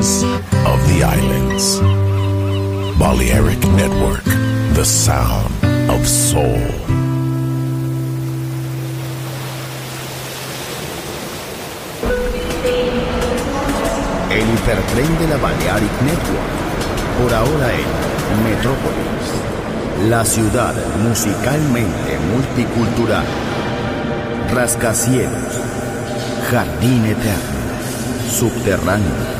of the islands. Balearic Network, the sound of soul. El hipertren de la Balearic Network, por ahora en Metrópolis, la ciudad musicalmente multicultural, rascacielos, jardín eterno, subterráneo.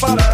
para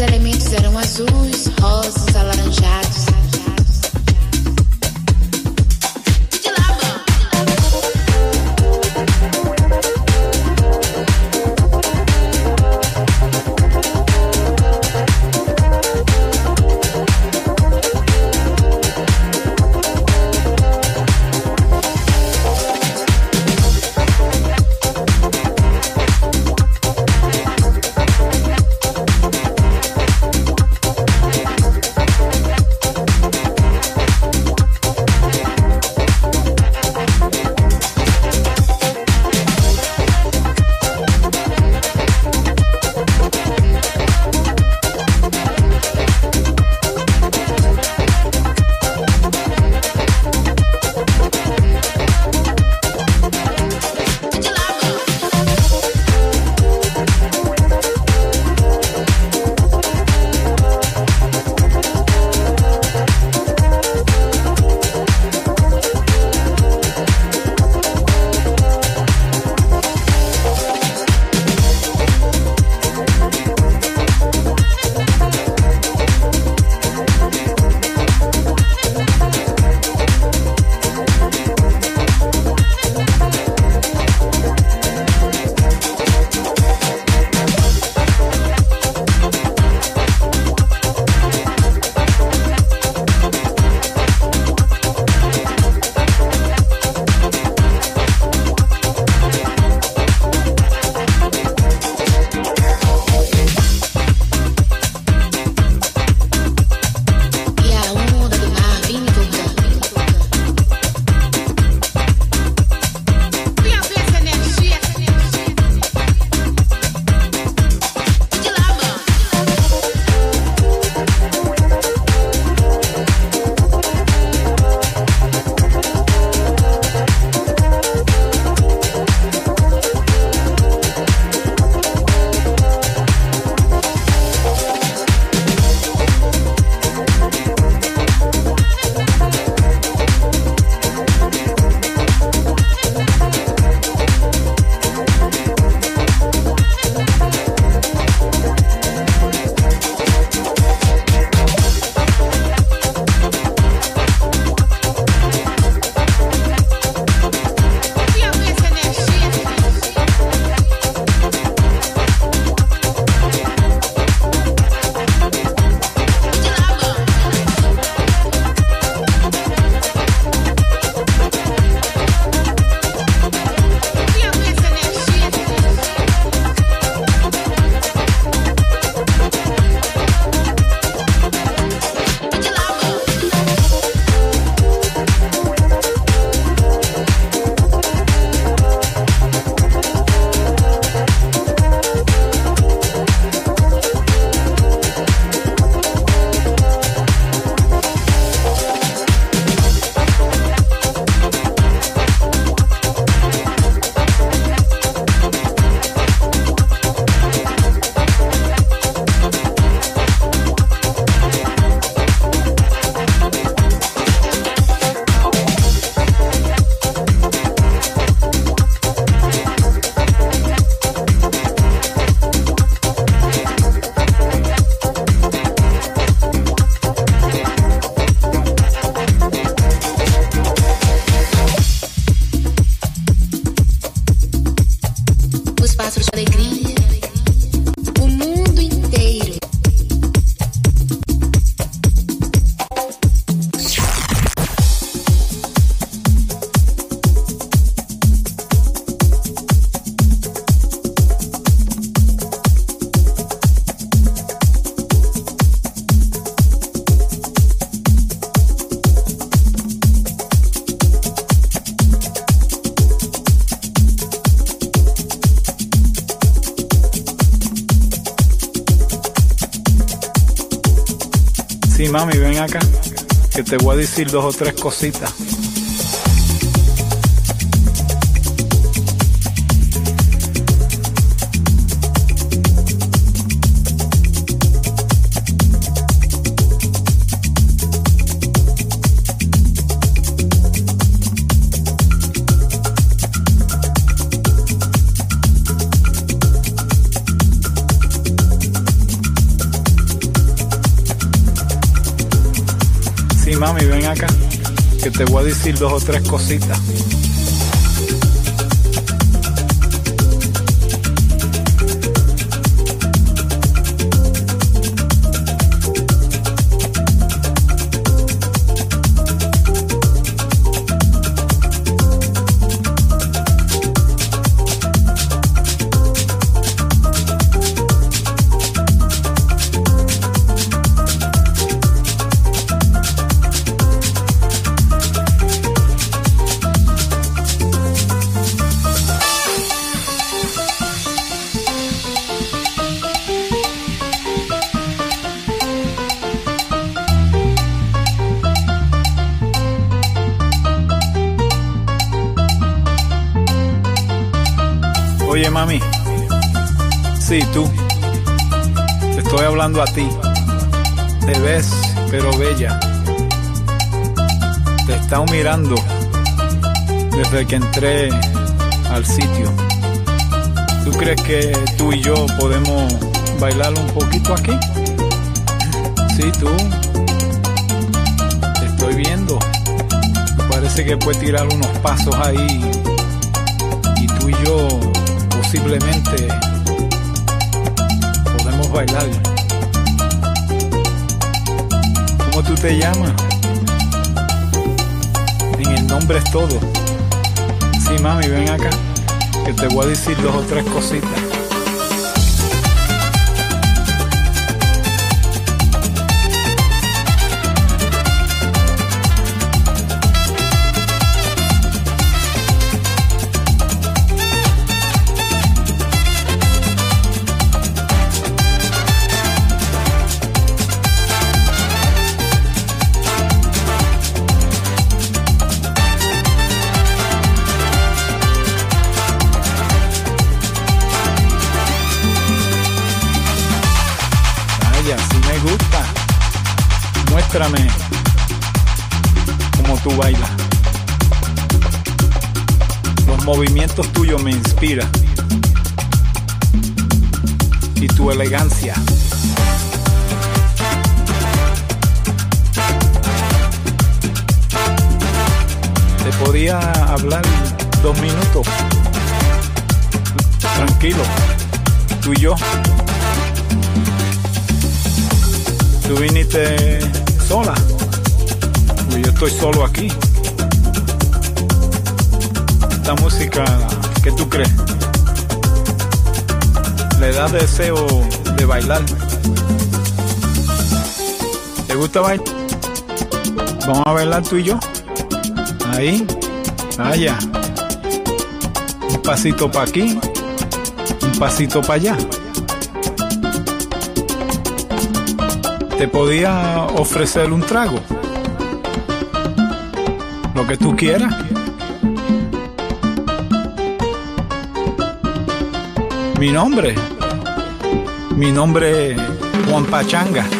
Os elementos eram azuis, rosas, alaranjados te voy a decir dos o tres cositas. Dos o tres cositas. Mami. Sí, tú. Te estoy hablando a ti. Te ves, pero bella. Te he estado mirando desde que entré al sitio. ¿Tú crees que tú y yo podemos bailar un poquito aquí? Sí, tú. Te estoy viendo. Parece que puedes tirar unos pasos ahí. Y tú y yo posiblemente podemos bailar. ¿Cómo tú te llamas? En el nombre es todo. Sí, mami, ven acá, que te voy a decir dos o tres cositas. Muéstrame cómo tú bailas. Los movimientos tuyos me inspiran. Y tu elegancia. Te podía hablar dos minutos. Tranquilo. Tú y yo. Tú viniste sola. Yo estoy solo aquí. Esta música, ¿qué tú crees? Le da deseo de bailar. ¿Te gusta bailar? Vamos a bailar tú y yo. Ahí. Allá. Un pasito para aquí. Un pasito para allá. Te podía ofrecer un trago. Lo que tú quieras. Mi nombre. Mi nombre es Juan Pachanga.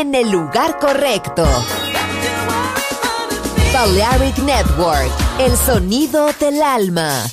En el lugar correcto. Balearic Network, el sonido del alma.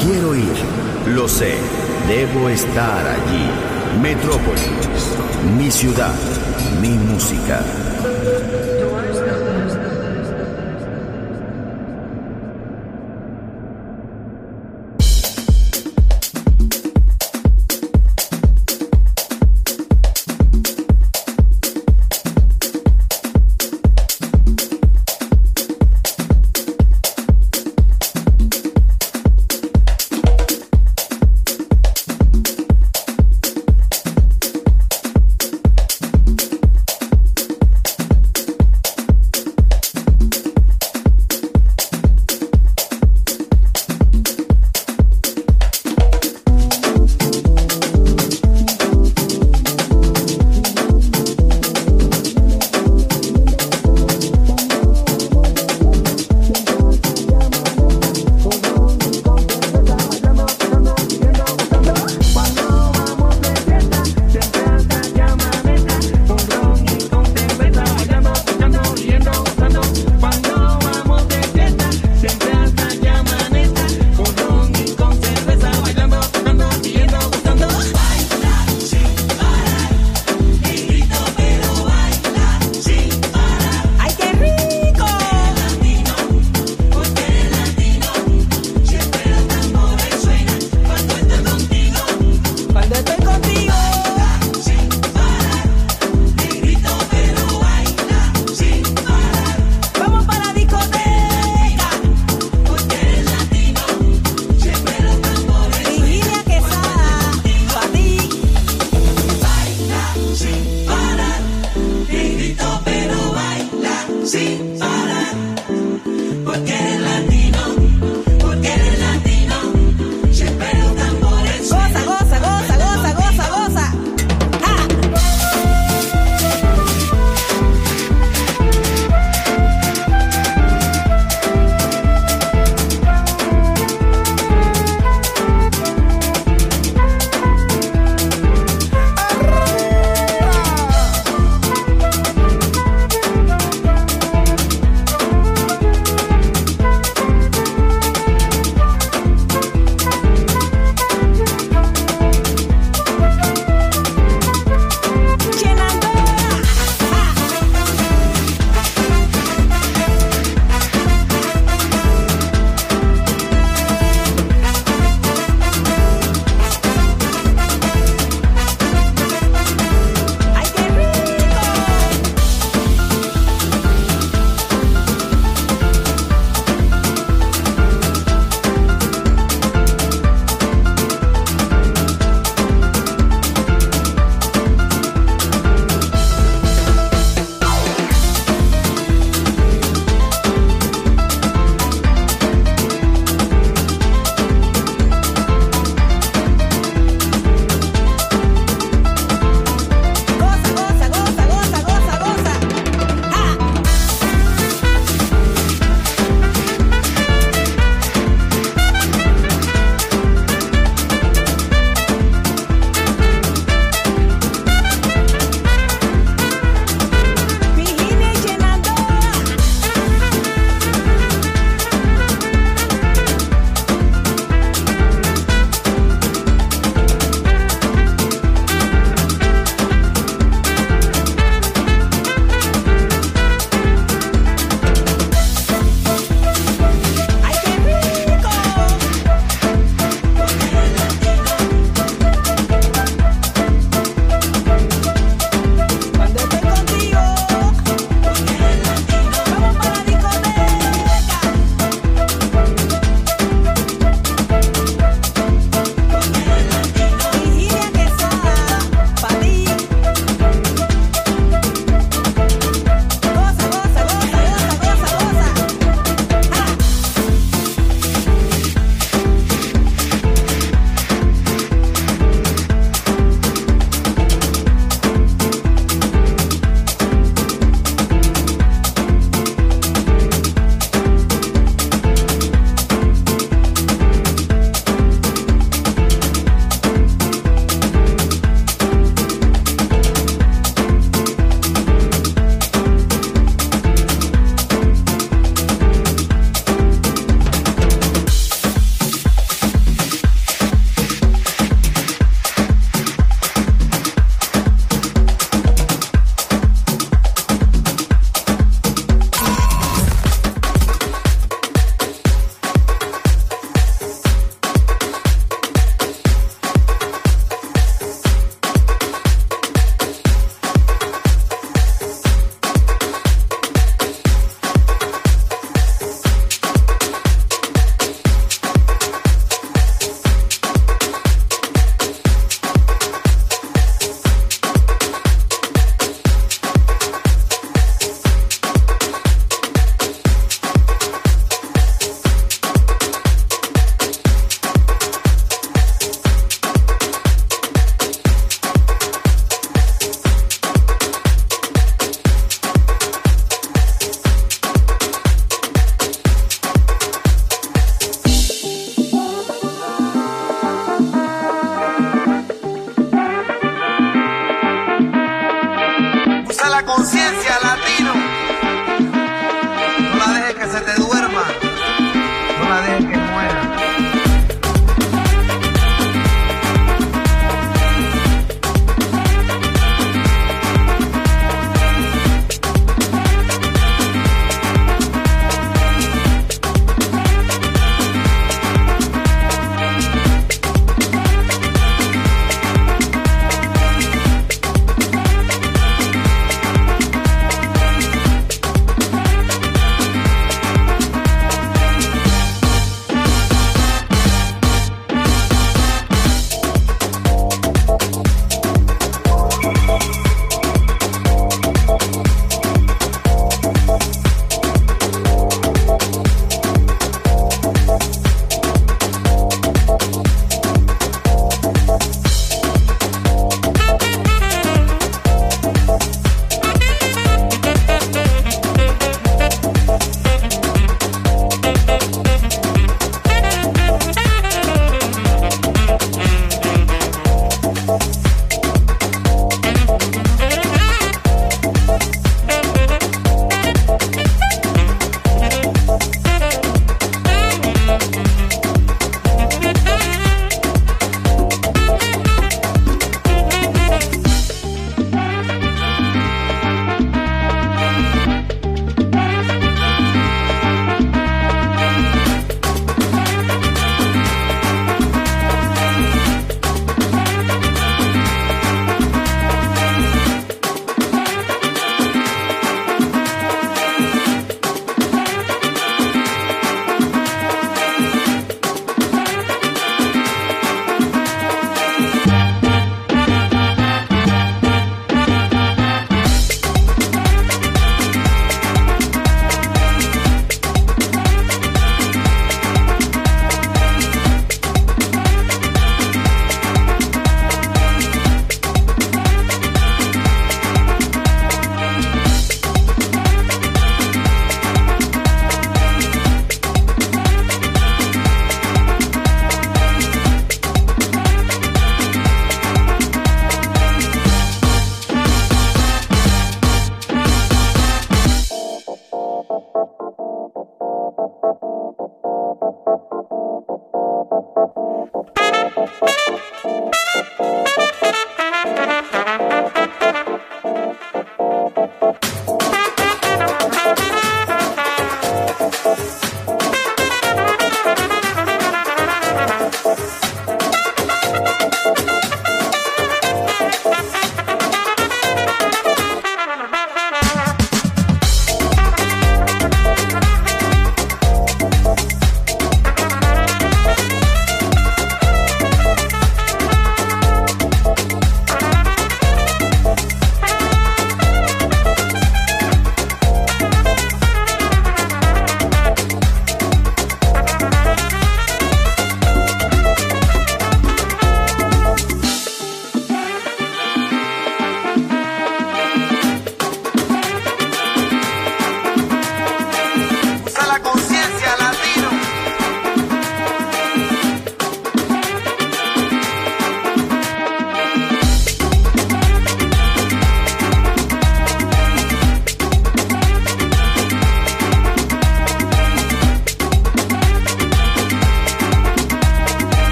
Quiero ir, lo sé, debo estar allí. Metrópolis, mi ciudad, mi música.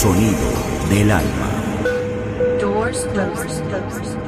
Sonido del alma. Doors closed.